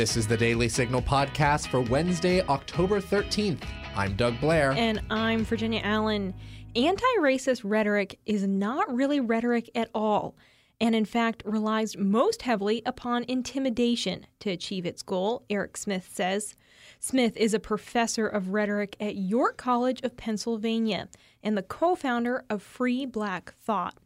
This is the Daily Signal podcast for Wednesday, October 13th. I'm Doug Blair. And I'm Virginia Allen. Anti racist rhetoric is not really rhetoric at all, and in fact relies most heavily upon intimidation to achieve its goal, Erec Smith says. Smith is a professor of rhetoric at York College of Pennsylvania and the co founder of Free Black Thought.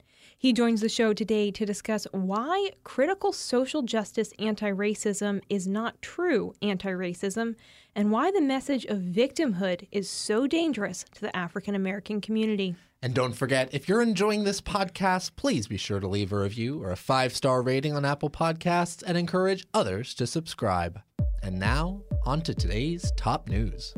He joins the show today to discuss why critical social justice anti racism is not true anti racism and why the message of victimhood is so dangerous to the African American community. And don't forget, if you're enjoying this podcast, please be sure to leave a review or a five star rating on Apple Podcasts and encourage others to subscribe. And now, on to today's top news.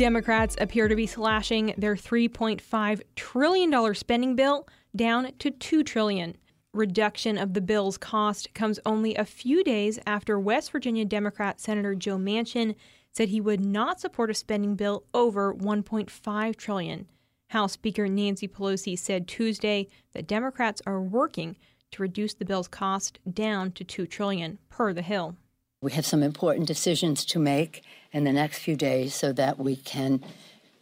Democrats appear to be slashing their $3.5 trillion spending bill down to 2 trillion. Reduction of the bill's cost comes only a few days after West Virginia Democrat Senator Joe Manchin said he would not support a spending bill over 1.5 trillion. House Speaker Nancy Pelosi said Tuesday that Democrats are working to reduce the bill's cost down to 2 trillion per the Hill. We have some important decisions to make in the next few days so that we can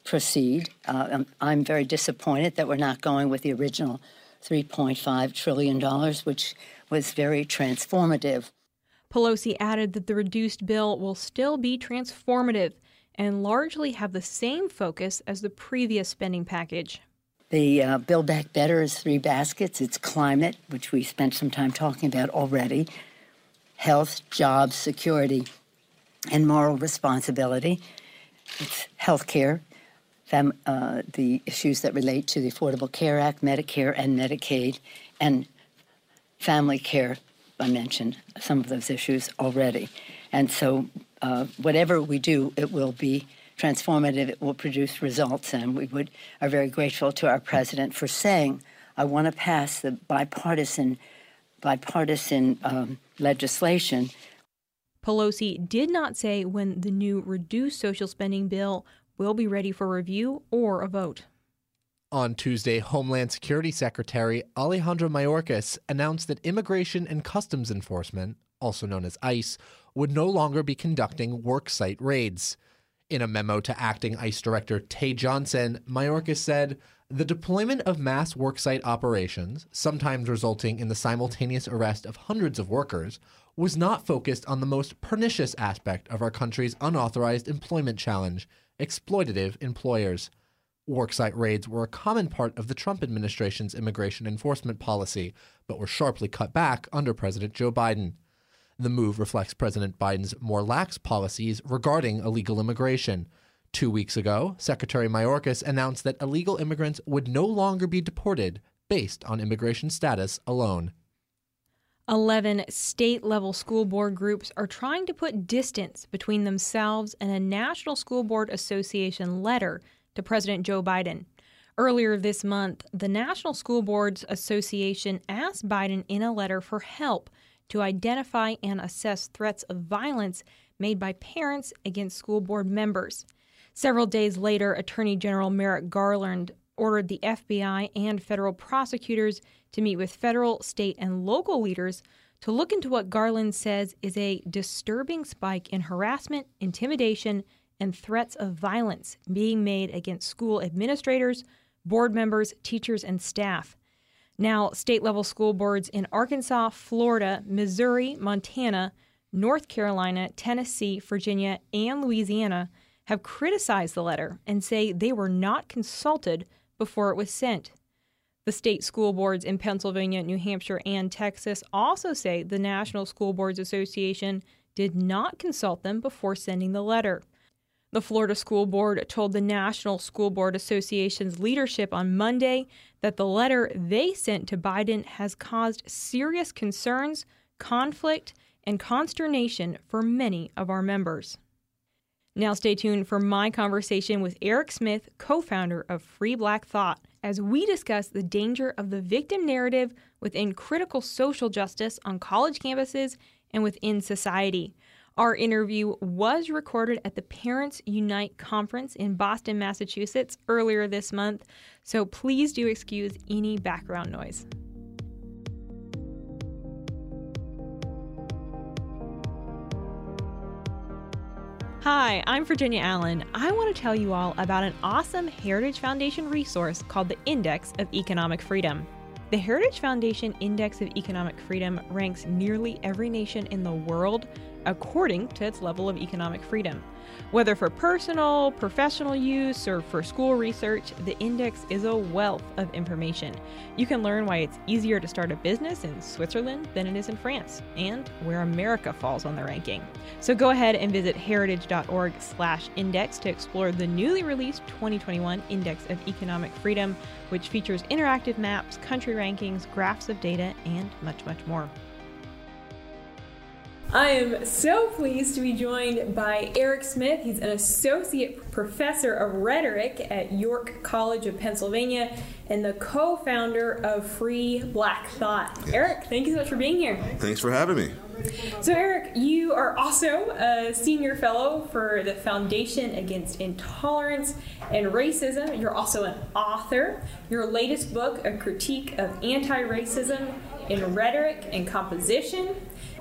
proceed. Uh, I'm very disappointed that we're not going with the original $3.5 trillion, which was very transformative. Pelosi added that the reduced bill will still be transformative and largely have the same focus as the previous spending package. The uh, Build Back Better is three baskets. It's climate, which we spent some time talking about already, health, jobs, security, and moral responsibility. It's health care, fam- uh, the issues that relate to the Affordable Care Act, Medicare and Medicaid, and family care. I mentioned some of those issues already. And so, uh, whatever we do, it will be transformative. It will produce results. And we would, are very grateful to our president for saying, I want to pass the bipartisan, bipartisan um, legislation Pelosi did not say when the new reduced social spending bill will be ready for review or a vote. On Tuesday, Homeland Security Secretary Alejandro Mayorkas announced that Immigration and Customs Enforcement, also known as ICE, would no longer be conducting worksite raids. In a memo to acting ICE Director Tae Johnson, Mayorkas said, the deployment of mass worksite operations, sometimes resulting in the simultaneous arrest of hundreds of workers, was not focused on the most pernicious aspect of our country's unauthorized employment challenge exploitative employers. Worksite raids were a common part of the Trump administration's immigration enforcement policy, but were sharply cut back under President Joe Biden. The move reflects President Biden's more lax policies regarding illegal immigration. Two weeks ago, Secretary Mayorkas announced that illegal immigrants would no longer be deported based on immigration status alone. 11 state level school board groups are trying to put distance between themselves and a National School Board Association letter to President Joe Biden. Earlier this month, the National School Boards Association asked Biden in a letter for help to identify and assess threats of violence made by parents against school board members. Several days later, Attorney General Merrick Garland ordered the FBI and federal prosecutors to meet with federal, state, and local leaders to look into what Garland says is a disturbing spike in harassment, intimidation, and threats of violence being made against school administrators, board members, teachers, and staff. Now, state level school boards in Arkansas, Florida, Missouri, Montana, North Carolina, Tennessee, Virginia, and Louisiana have criticized the letter and say they were not consulted before it was sent. The state school boards in Pennsylvania, New Hampshire, and Texas also say the National School Boards Association did not consult them before sending the letter. The Florida School Board told the National School Board Association's leadership on Monday that the letter they sent to Biden has caused serious concerns, conflict, and consternation for many of our members. Now, stay tuned for my conversation with Erec Smith, co founder of Free Black Thought, as we discuss the danger of the victim narrative within critical social justice on college campuses and within society. Our interview was recorded at the Parents Unite conference in Boston, Massachusetts earlier this month, so please do excuse any background noise. Hi, I'm Virginia Allen. I want to tell you all about an awesome Heritage Foundation resource called the Index of Economic Freedom. The Heritage Foundation Index of Economic Freedom ranks nearly every nation in the world according to its level of economic freedom. Whether for personal, professional use, or for school research, the index is a wealth of information. You can learn why it's easier to start a business in Switzerland than it is in France, and where America falls on the ranking. So go ahead and visit heritage.org/index to explore the newly released 2021 Index of Economic Freedom, which features interactive maps, country rankings, graphs of data, and much, much more. I am so pleased to be joined by Erec Smith. He's an associate professor of rhetoric at York College of Pennsylvania and the co founder of Free Black Thought. Erec, thank you so much for being here. Thanks for having me. So, Erec, you are also a senior fellow for the Foundation Against Intolerance and Racism. You're also an author. Your latest book, A Critique of Anti Racism in Rhetoric and Composition,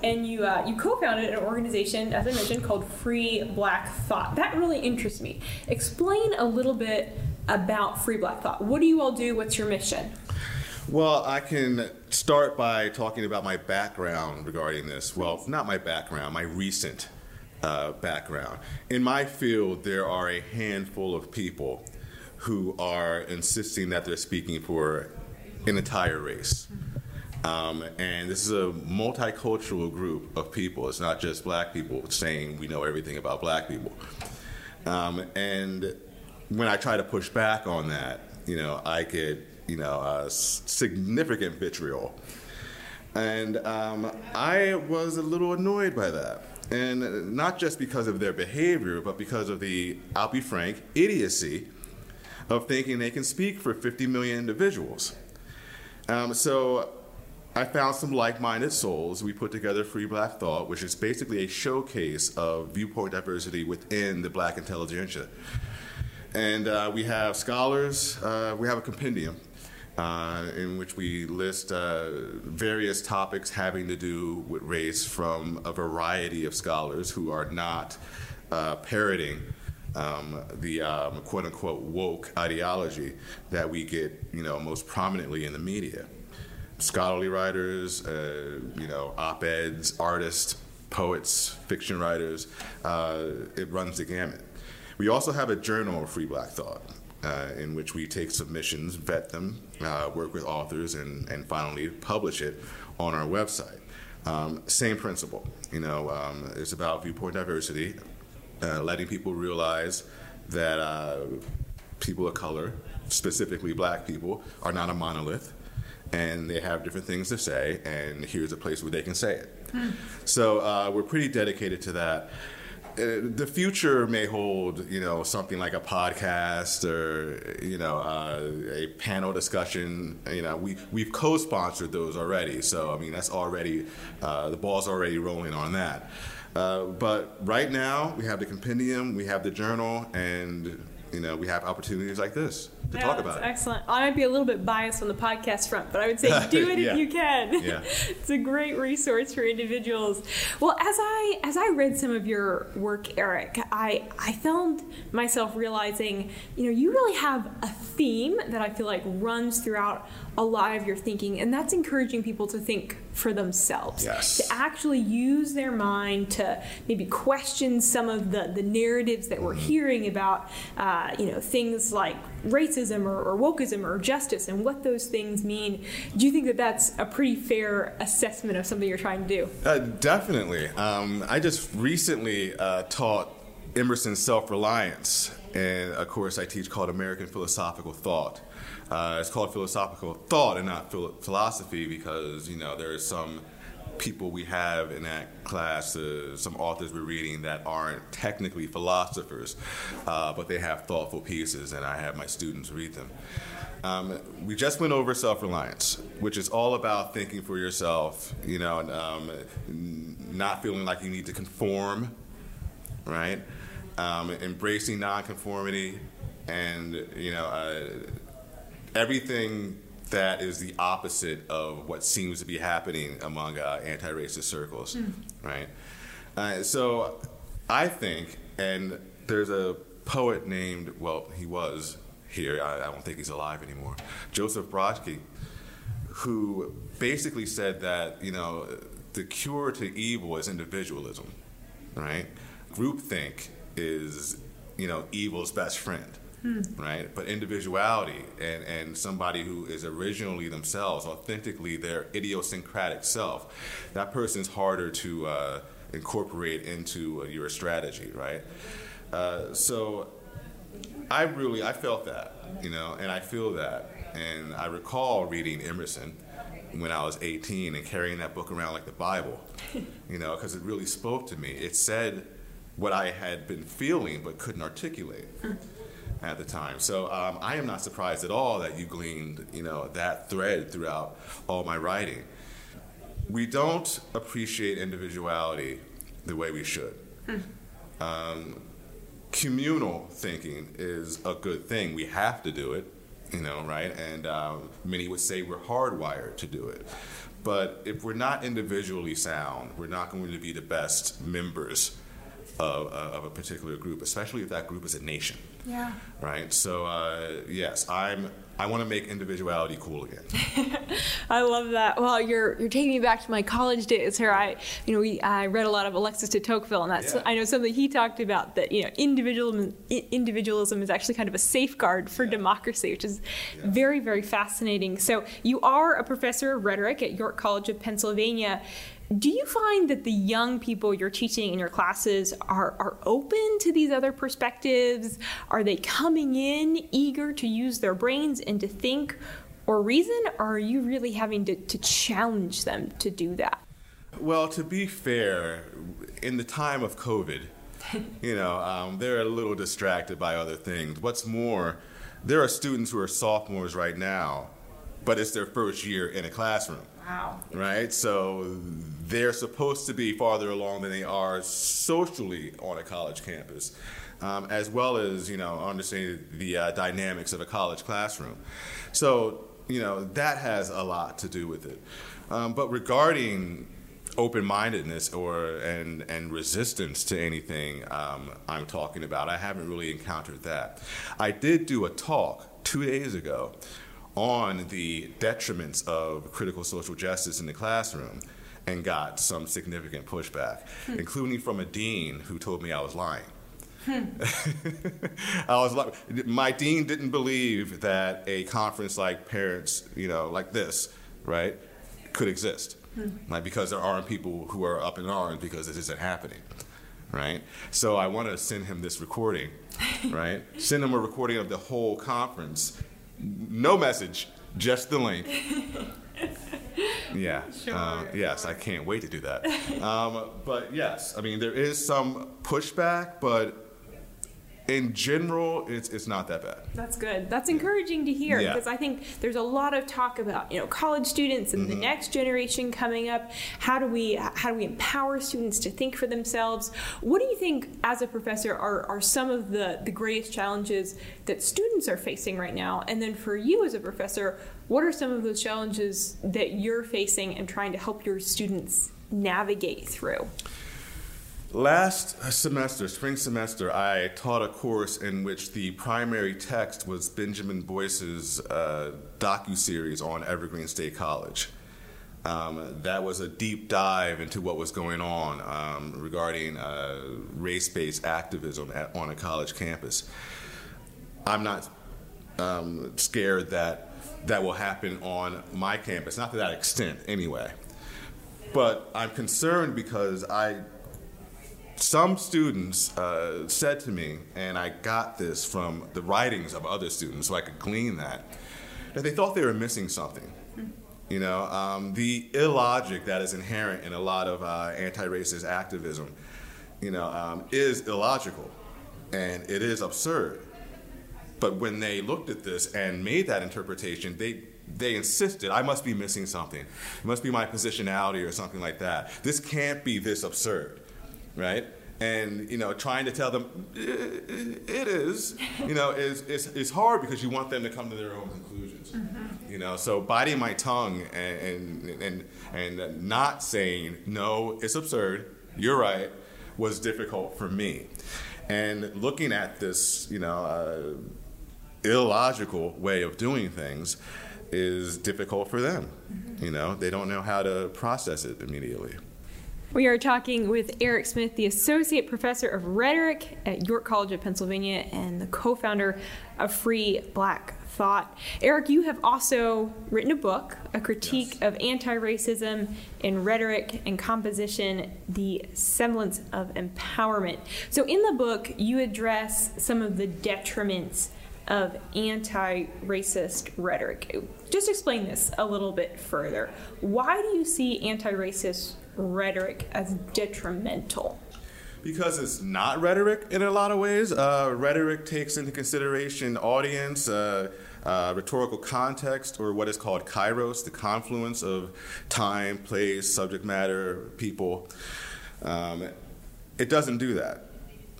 and you uh, you co-founded an organization, as I mentioned, called Free Black Thought. That really interests me. Explain a little bit about Free Black Thought. What do you all do? What's your mission? Well, I can start by talking about my background regarding this. Well, not my background, my recent uh, background. In my field, there are a handful of people who are insisting that they're speaking for an entire race. Um, and this is a multicultural group of people. It's not just black people saying we know everything about black people. Um, and when I try to push back on that, you know, I get, you know, uh, significant vitriol. And um, I was a little annoyed by that. And not just because of their behavior, but because of the, I'll be frank, idiocy of thinking they can speak for 50 million individuals. Um, so I found some like minded souls. We put together Free Black Thought, which is basically a showcase of viewpoint diversity within the black intelligentsia. And uh, we have scholars, uh, we have a compendium uh, in which we list uh, various topics having to do with race from a variety of scholars who are not uh, parroting. Um, the um, quote unquote woke ideology that we get, you know, most prominently in the media scholarly writers, uh, you know, op-eds, artists, poets, fiction writers. Uh, it runs the gamut. We also have a journal of Free Black Thought. Uh, in which we take submissions, vet them, uh, work with authors, and, and finally publish it on our website. Um, same principle. You know, um, it's about viewpoint diversity, uh, letting people realize that uh, people of color, specifically black people, are not a monolith and they have different things to say, and here's a place where they can say it. Hmm. So uh, we're pretty dedicated to that. Uh, the future may hold, you know, something like a podcast or, you know, uh, a panel discussion. You know, we we've co-sponsored those already, so I mean that's already uh, the ball's already rolling on that. Uh, but right now we have the compendium, we have the journal, and you know we have opportunities like this to talk about it. Excellent. I might be a little bit biased on the podcast front, but I would say do it yeah. if you can. Yeah. it's a great resource for individuals. Well, as I as I read some of your work, Erec, I I found myself realizing, you know, you really have a theme that I feel like runs throughout a lot of your thinking, and that's encouraging people to think for themselves. Yes. To actually use their mind to maybe question some of the, the narratives that we're mm-hmm. hearing about, uh, you know, things like racism or, or, wokeism or justice and what those things mean. Do you think that that's a pretty fair assessment of something you're trying to do? Uh, definitely. Um, I just recently uh, taught Emerson's Self Reliance, and a course, I teach called American Philosophical Thought. Uh, it's called philosophical thought and not philosophy because you know there is some people we have in that class, uh, some authors we're reading that aren't technically philosophers, uh, but they have thoughtful pieces, and I have my students read them. Um, we just went over self-reliance, which is all about thinking for yourself, you know, and, um, not feeling like you need to conform, right? Um, embracing nonconformity, and you know, uh, everything that is the opposite of what seems to be happening among uh, anti-racist circles, mm. right? Uh, so I think, and there's a poet named, well, he was here, I, I don't think he's alive anymore, Joseph Brodsky, who basically said that, you know, the cure to evil is individualism, right? Groupthink is, you know, evil's best friend Hmm. Right? But individuality and, and somebody who is originally themselves, authentically their idiosyncratic self, that person's harder to uh, incorporate into uh, your strategy, right? Uh, so I really, I felt that, you know, and I feel that. And I recall reading Emerson when I was 18 and carrying that book around like the Bible, you know, because it really spoke to me. It said what I had been feeling but couldn't articulate. At the time. So um, I am not surprised at all that you gleaned, you know, that thread throughout all my writing. We don't appreciate individuality the way we should. Hmm. Um, communal thinking is a good thing. We have to do it, you know, right? And um, many would say we're hardwired to do it. But if we're not individually sound, we're not going to be the best members of, of a particular group, especially if that group is a nation. Yeah. Right. So uh, yes, I'm. I want to make individuality cool again. I love that. Well, you're you're taking me back to my college days. Here, I you know we I read a lot of Alexis de Tocqueville, and that's yeah. I know something he talked about that you know individualism individualism is actually kind of a safeguard for yeah. democracy, which is yeah. very very fascinating. So you are a professor of rhetoric at York College of Pennsylvania. Do you find that the young people you're teaching in your classes are, are open to these other perspectives? Are they coming in eager to use their brains and to think or reason? Or are you really having to, to challenge them to do that? Well, to be fair, in the time of COVID, you know, um, they're a little distracted by other things. What's more, there are students who are sophomores right now, but it's their first year in a classroom. Wow. Right? So they're supposed to be farther along than they are socially on a college campus, um, as well as, you know, understanding the uh, dynamics of a college classroom. So, you know, that has a lot to do with it. Um, but regarding open-mindedness or and and resistance to anything um, I'm talking about, I haven't really encountered that. I did do a talk two days ago on the detriments of critical social justice in the classroom and got some significant pushback, hmm. including from a dean who told me I was lying. Hmm. I was like, my dean didn't believe that a conference like parents, you know, like this, right, could exist. Hmm. Like because there aren't people who are up in arms because this isn't happening, right? So I want to send him this recording, right? send him a recording of the whole conference no message, just the link. yeah. Sure. Uh, yes, I can't wait to do that. Um, but yes, I mean, there is some pushback, but in general, it's it's not that bad. That's good. That's encouraging to hear yeah. because I think there's a lot of talk about you know college students and mm-hmm. the next generation coming up. How do we how do we empower students to think for themselves? What do you think as a professor are, are some of the the greatest challenges that students are facing right now? And then for you as a professor, what are some of those challenges that you're facing and trying to help your students navigate through? Last semester, spring semester, I taught a course in which the primary text was Benjamin Boyce's uh, docu-series on Evergreen State College. Um, that was a deep dive into what was going on um, regarding uh, race-based activism at, on a college campus. I'm not um, scared that that will happen on my campus, not to that extent anyway. But I'm concerned because I some students uh, said to me, and I got this from the writings of other students, so I could glean that, that they thought they were missing something. You know, um, the illogic that is inherent in a lot of uh, anti-racist activism, you know, um, is illogical, and it is absurd. But when they looked at this and made that interpretation, they they insisted I must be missing something. It must be my positionality or something like that. This can't be this absurd, right? And you know, trying to tell them it is, you know, is, is, is hard because you want them to come to their own conclusions. Mm-hmm. You know, so biting my tongue and, and and and not saying no, it's absurd. You're right, was difficult for me. And looking at this, you know, uh, illogical way of doing things is difficult for them. Mm-hmm. You know, they don't know how to process it immediately. We are talking with Erec Smith, the Associate Professor of Rhetoric at York College of Pennsylvania and the co founder of Free Black Thought. Erec, you have also written a book, a critique yes. of anti racism in rhetoric and composition, The Semblance of Empowerment. So, in the book, you address some of the detriments of anti racist rhetoric. Just explain this a little bit further. Why do you see anti racist rhetoric as detrimental? Because it's not rhetoric in a lot of ways. Uh, rhetoric takes into consideration audience, uh, uh, rhetorical context, or what is called kairos, the confluence of time, place, subject matter, people. Um, it doesn't do that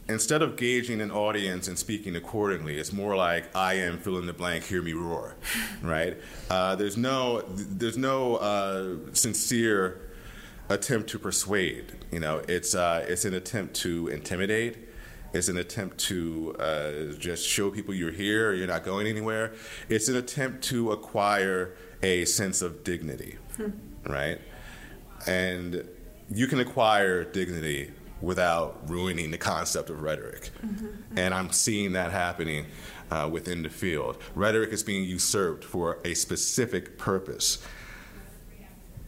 instead of gauging an audience and speaking accordingly, it's more like I am fill in the blank, hear me roar, right? Uh, there's no there's no uh, sincere attempt to persuade. You know, it's uh, it's an attempt to intimidate. It's an attempt to uh, just show people you're here, you're not going anywhere. It's an attempt to acquire a sense of dignity, hmm. right? And you can acquire dignity without ruining the concept of rhetoric. Mm-hmm. And I'm seeing that happening uh, within the field. Rhetoric is being usurped for a specific purpose.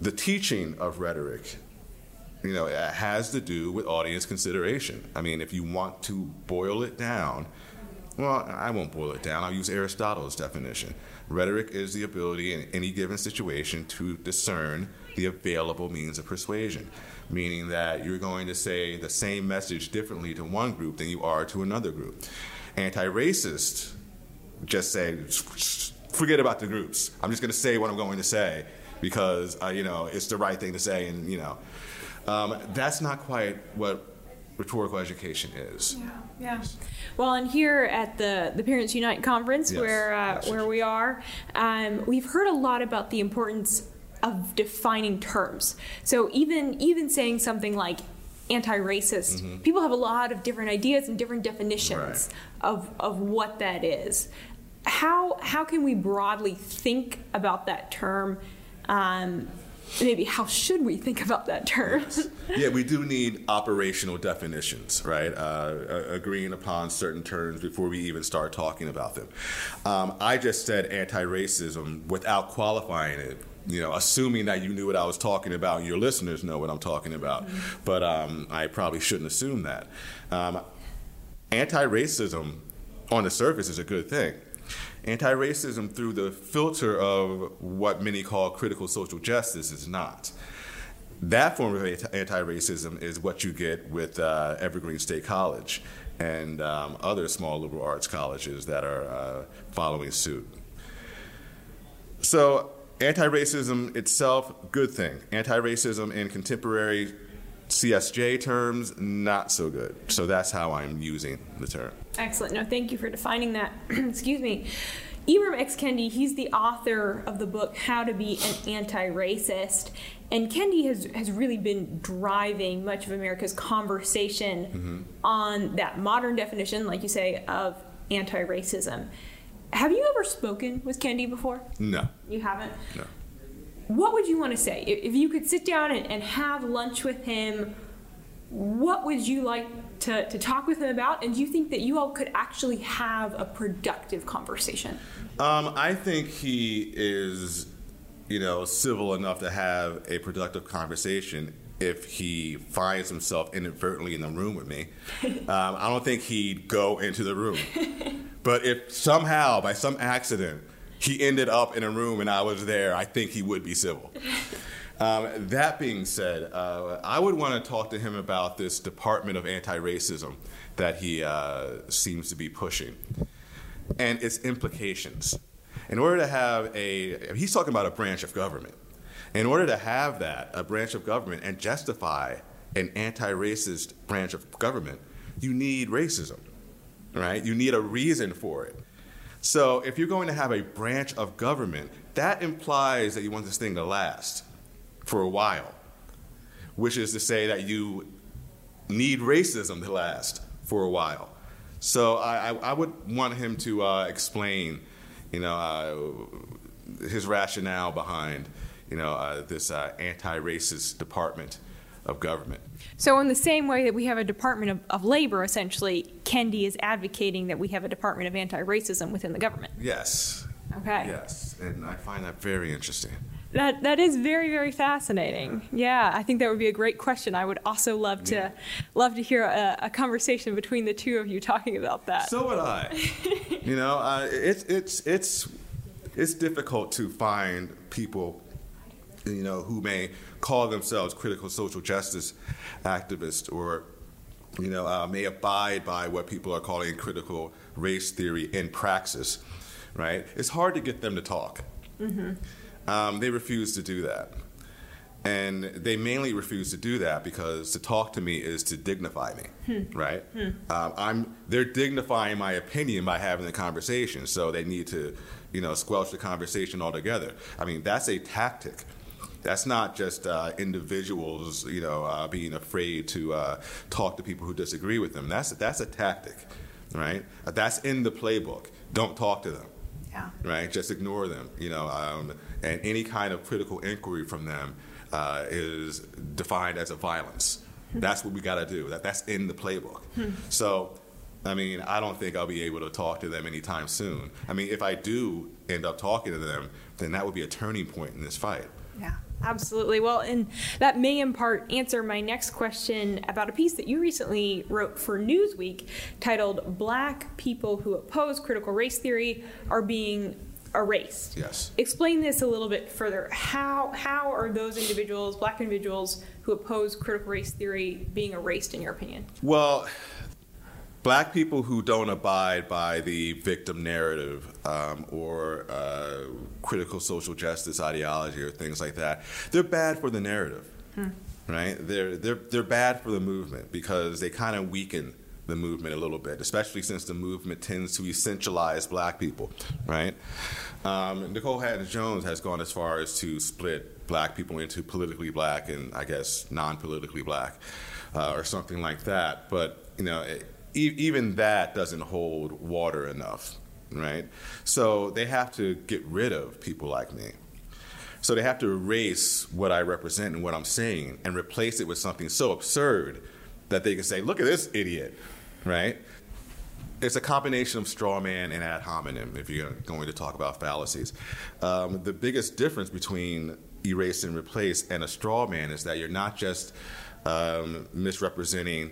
The teaching of rhetoric, you know, has to do with audience consideration. I mean, if you want to boil it down, well, I won't boil it down. I'll use Aristotle's definition. Rhetoric is the ability in any given situation to discern the available means of persuasion meaning that you're going to say the same message differently to one group than you are to another group. Anti racist just say, forget about the groups. I'm just going to say what I'm going to say because, uh, you know, it's the right thing to say, and, you know. Um, that's not quite what rhetorical education is. Yeah, yeah. Well, and here at the the Parents Unite conference, yes, where uh, where we are, um, we've heard a lot about the importance of defining terms. So even even saying something like anti-racist, mm-hmm. people have a lot of different ideas and different definitions right. of of what that is. How how can we broadly think about that term? Um, maybe how should we think about that term? yeah, we do need operational definitions, right? Uh, agreeing upon certain terms before we even start talking about them. Um, I just said anti-racism without qualifying it you know, assuming that you knew what I was talking about your listeners know what I'm talking about. Mm-hmm. But um, I probably shouldn't assume that. Um, Anti racism on the surface is a good thing. Anti racism through the filter of what many call critical social justice is not. That form of anti racism is what you get with uh, Evergreen State College and um, other small liberal arts colleges that are uh, following suit. So, Anti-racism itself, good thing. Anti-racism in contemporary CSJ terms, not so good. So that's how I'm using the term. Excellent. No, thank you for defining that. Excuse me. Ibram X. Kendi, he's the author of the book How to Be an Anti-Racist. And Kendi has, has really been driving much of America's conversation mm-hmm. on that modern definition, like you say, of anti-racism. Have you ever spoken with Kendi before? No. You haven't? No. What would you want to say? If you could sit down and, and have lunch with him, what would you like to, to talk with him about? And do you think that you all could actually have a productive conversation? Um, I think he is, you know, civil enough to have a productive conversation if he finds himself inadvertently in the room with me. Um, I don't think he'd go into the room. But if somehow, by some accident, he ended up in a room and I was there, I think he would be civil. Um, that being said, uh, I would want to talk to him about this Department of Anti Racism that he uh, seems to be pushing and its implications. In order to have a, he's talking about a branch of government. In order to have that, a branch of government, and justify an anti racist branch of government, you need racism, right? You need a reason for it. So if you're going to have a branch of government, that implies that you want this thing to last for a while, which is to say that you need racism to last for a while. So I, I, I would want him to uh, explain, you know, uh, his rationale behind, you know, uh, this uh, anti-racist department of government. So, in the same way that we have a Department of, of Labor, essentially, Kendi is advocating that we have a Department of Anti Racism within the government. Yes. Okay. Yes, and I find that very interesting. That that is very very fascinating. Yeah, I think that would be a great question. I would also love to Yeah. love to hear a, a conversation between the two of you talking about that. So would I. you know, uh, it's it's it's it's difficult to find people, you know, who may call themselves critical social justice activists or, you know, uh, may abide by what people are calling critical race theory in praxis, right? It's hard to get them to talk. Um, they refuse to do that. And they mainly refuse to do that because to talk to me is to dignify me, right? Um, I'm they're dignifying my opinion by having the conversation, so they need to, you know, squelch the conversation altogether. I mean, that's a tactic. That's not just uh, individuals, you know, uh, being afraid to uh, talk to people who disagree with them. That's that's a tactic, right? Uh, That's in the playbook. Don't talk to them yeah. right? Just ignore them, you know. Um, and any kind of critical inquiry from them uh, is defined as a violence. That's what we got to do. That that's in the playbook. So, I mean, I don't think I'll be able to talk to them anytime soon. I mean, if I do end up talking to them, then that would be a turning point in this fight. Yeah, absolutely. Well, and that may in part answer my next question about a piece that you recently wrote for Newsweek titled Black People Who Oppose Critical Race Theory Are Being Erased. Yes. Explain this a little bit further. How, how are those individuals, black individuals who oppose critical race theory, being erased, in your opinion? Well, black people who don't abide by the victim narrative um, or uh, critical social justice ideology or things like that, they're bad for the narrative, right? They're, they're, they're bad for the movement because they kind of weaken the movement a little bit, especially since the movement tends to essentialize black people, right? Um, Nikole Hannah-Jones has gone as far as to split black people into politically black and I guess non politically black uh, or something like that. But, you know, e- even that doesn't hold water enough, right? So they have to get rid of people like me. So they have to erase what I represent and what I'm saying and replace it with something so absurd that they can say, look at this idiot, right? It's a combination of straw man and ad hominem if you're going to talk about fallacies. Um, the biggest difference between erase and replace and a straw man is that you're not just um, misrepresenting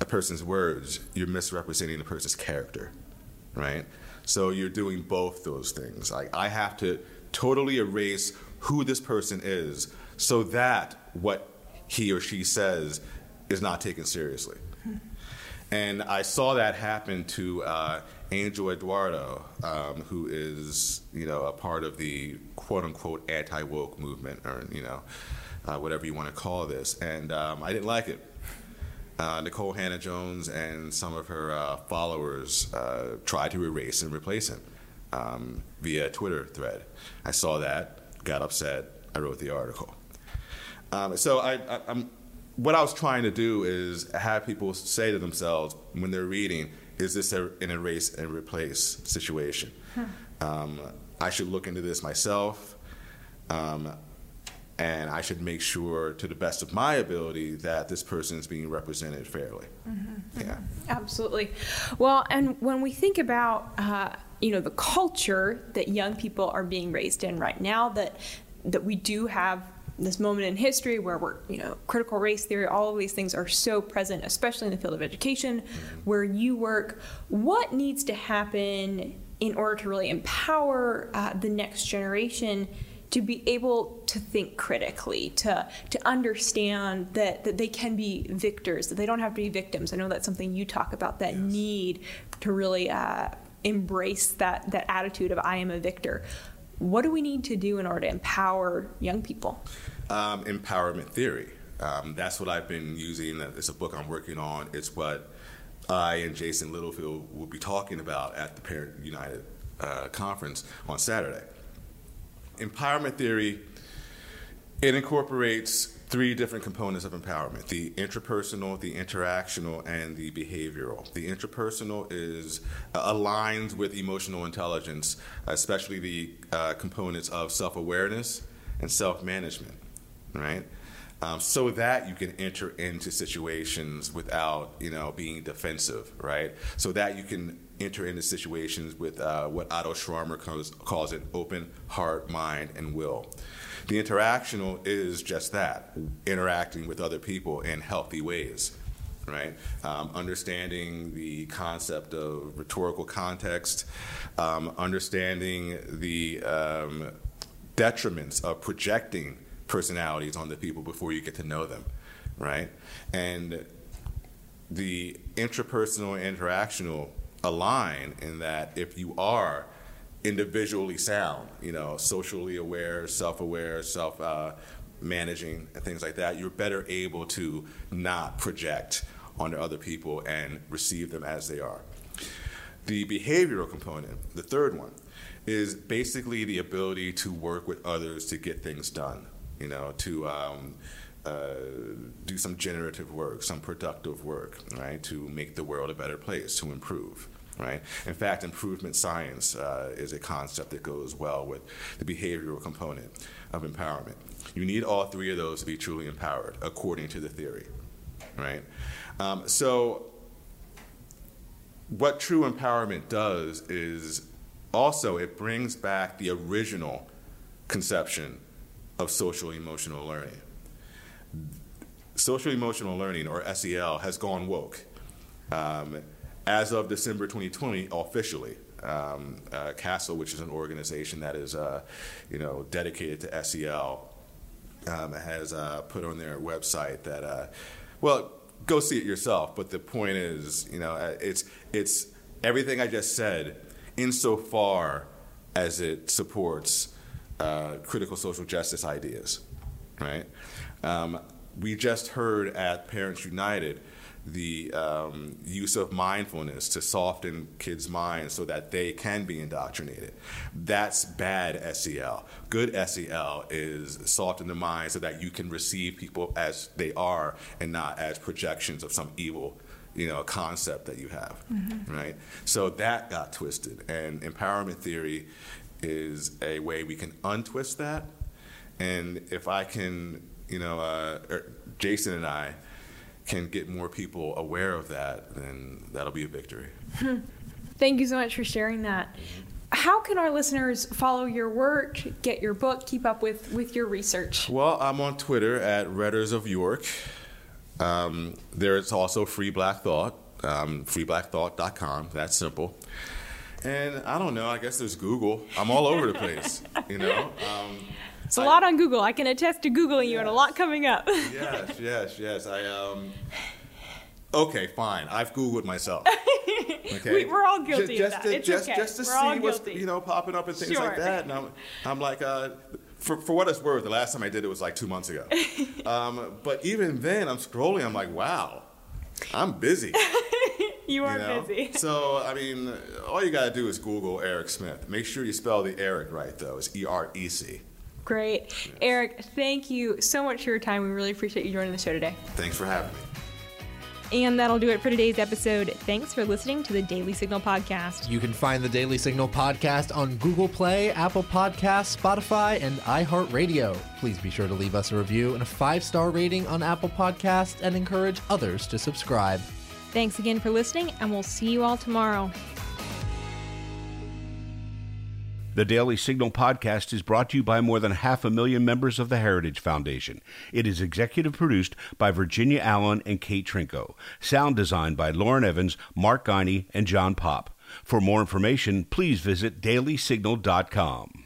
a person's words, you're misrepresenting the person's character, right? So you're doing both those things. Like I have to totally erase who this person is so that what he or she says is not taken seriously. And I saw that happen to uh, Angel Eduardo, um, who is, you know, a part of the quote unquote anti woke movement, or, you know, uh, whatever you want to call this. And um, I didn't like it. Uh, Nikole Hannah-Jones and some of her uh, followers uh, tried to erase and replace him um, via a Twitter thread. I saw that, got upset, I wrote the article. Um, so I, I, I'm, what I was trying to do is have people say to themselves when they're reading, is this a, an erase and replace situation? Um, I should look into this myself. Um, and I should make sure, to the best of my ability, that this person is being represented fairly. Yeah. Absolutely. Well, and when we think about uh, you know the culture that young people are being raised in right now, that that we do have this moment in history where we're you know critical race theory, all of these things are so present, especially in the field of education, where you work. What needs to happen in order to really empower uh, the next generation to be able to think critically, to to understand that, that they can be victors, that they don't have to be victims. I know that's something you talk about, that yes. need to really uh, embrace that, that attitude of I am a victor. What do we need to do in order to empower young people? Um, empowerment theory. Um, that's what I've been using. It's a book I'm working on. It's what I and Jason Littlefield will be talking about at the Parent United uh, conference on Saturday. Empowerment theory, it incorporates three different components of empowerment the interpersonal, the interactional, and the behavioral. The interpersonal is uh, aligns with emotional intelligence, especially the uh, components of self awareness and self management, right? Um, so that you can enter into situations without, you know, being defensive, right? So that you can enter into situations with uh, what Otto Scharmer calls, calls it open heart, mind, and will. The interactional is just that interacting with other people in healthy ways, right? Um, understanding the concept of rhetorical context, um, understanding the um, detriments of projecting personalities on the people before you get to know them, right? And the intrapersonal and interactional align in that if you are individually sound, you know, socially aware, self-aware, self uh, managing, and things like that, you're better able to not project onto other people and receive them as they are. The behavioral component, the third one, is basically the ability to work with others to get things done. You know, to um, uh, do some generative work, some productive work, right, to make the world a better place, to improve right? In fact, improvement science uh, is a concept that goes well with the behavioral component of empowerment. You need all three of those to be truly empowered, according to the theory, right? Um, so, what true empowerment does is also it brings back the original conception of social emotional learning. Social emotional learning, or SEL, has gone woke. Um, as of December 2020, officially, um, uh, CASEL, which is an organization that is, uh, you know, dedicated to SEL, um, has uh, put on their website that, uh, well, go see it yourself. But the point is, you know, uh, it's it's everything I just said, insofar as it supports uh, critical social justice ideas, right? Um, we just heard at Parents United the um, use of mindfulness to soften kids' minds so that they can be indoctrinated. That's bad SEL. Good SEL is soften the mind so that you can receive people as they are and not as projections of some evil you know concept that you have mm-hmm. right so that got twisted and empowerment theory is a way we can untwist that and if i can you know uh, er, jason and i can get more people aware of that, then that'll be a victory. Thank you so much for sharing that. How can our listeners follow your work, get your book, keep up with, with your research? Well, I'm on Twitter at RhetoricOfYork. Um, there's also Free Black Thought, um, freeblackthought.com. That's simple. And I don't know, I guess there's Google. I'm all over the place, you know? Um, it's a lot on Google. I can attest to Googling yes. you and a lot coming up. yes, yes, yes. I um. Okay, fine. I've Googled myself. Okay, we, are all guilty just, of that. To, it's just, okay. just to we're see what's you know popping up and things sure. like that. And I'm, I'm like, uh, for for what it's worth, the last time I did it was like two months ago. um, but even then, I'm scrolling. I'm like, wow, I'm busy. You are you know? busy. So I mean, all you gotta do is Google Erec Smith. Make sure you spell the Erec right though. It's E R E C. Great. Yes. Erec, thank you so much for your time. We really appreciate you joining the show today. Thanks for having me. And that'll do it for today's episode. Thanks for listening to the Daily Signal podcast. You can find the Daily Signal podcast on Google Play, Apple Podcasts, Spotify, and iHeartRadio. Please be sure to leave us a review and a five star rating on Apple Podcasts and encourage others to subscribe. Thanks again for listening, and we'll see you all tomorrow. The Daily Signal podcast is brought to you by more than half a million members of the Heritage Foundation. It is executive produced by Virginia Allen and Kate Trinko. Sound designed by Lauren Evans, Mark Guiney, and John Popp. For more information, please visit dailysignal.com.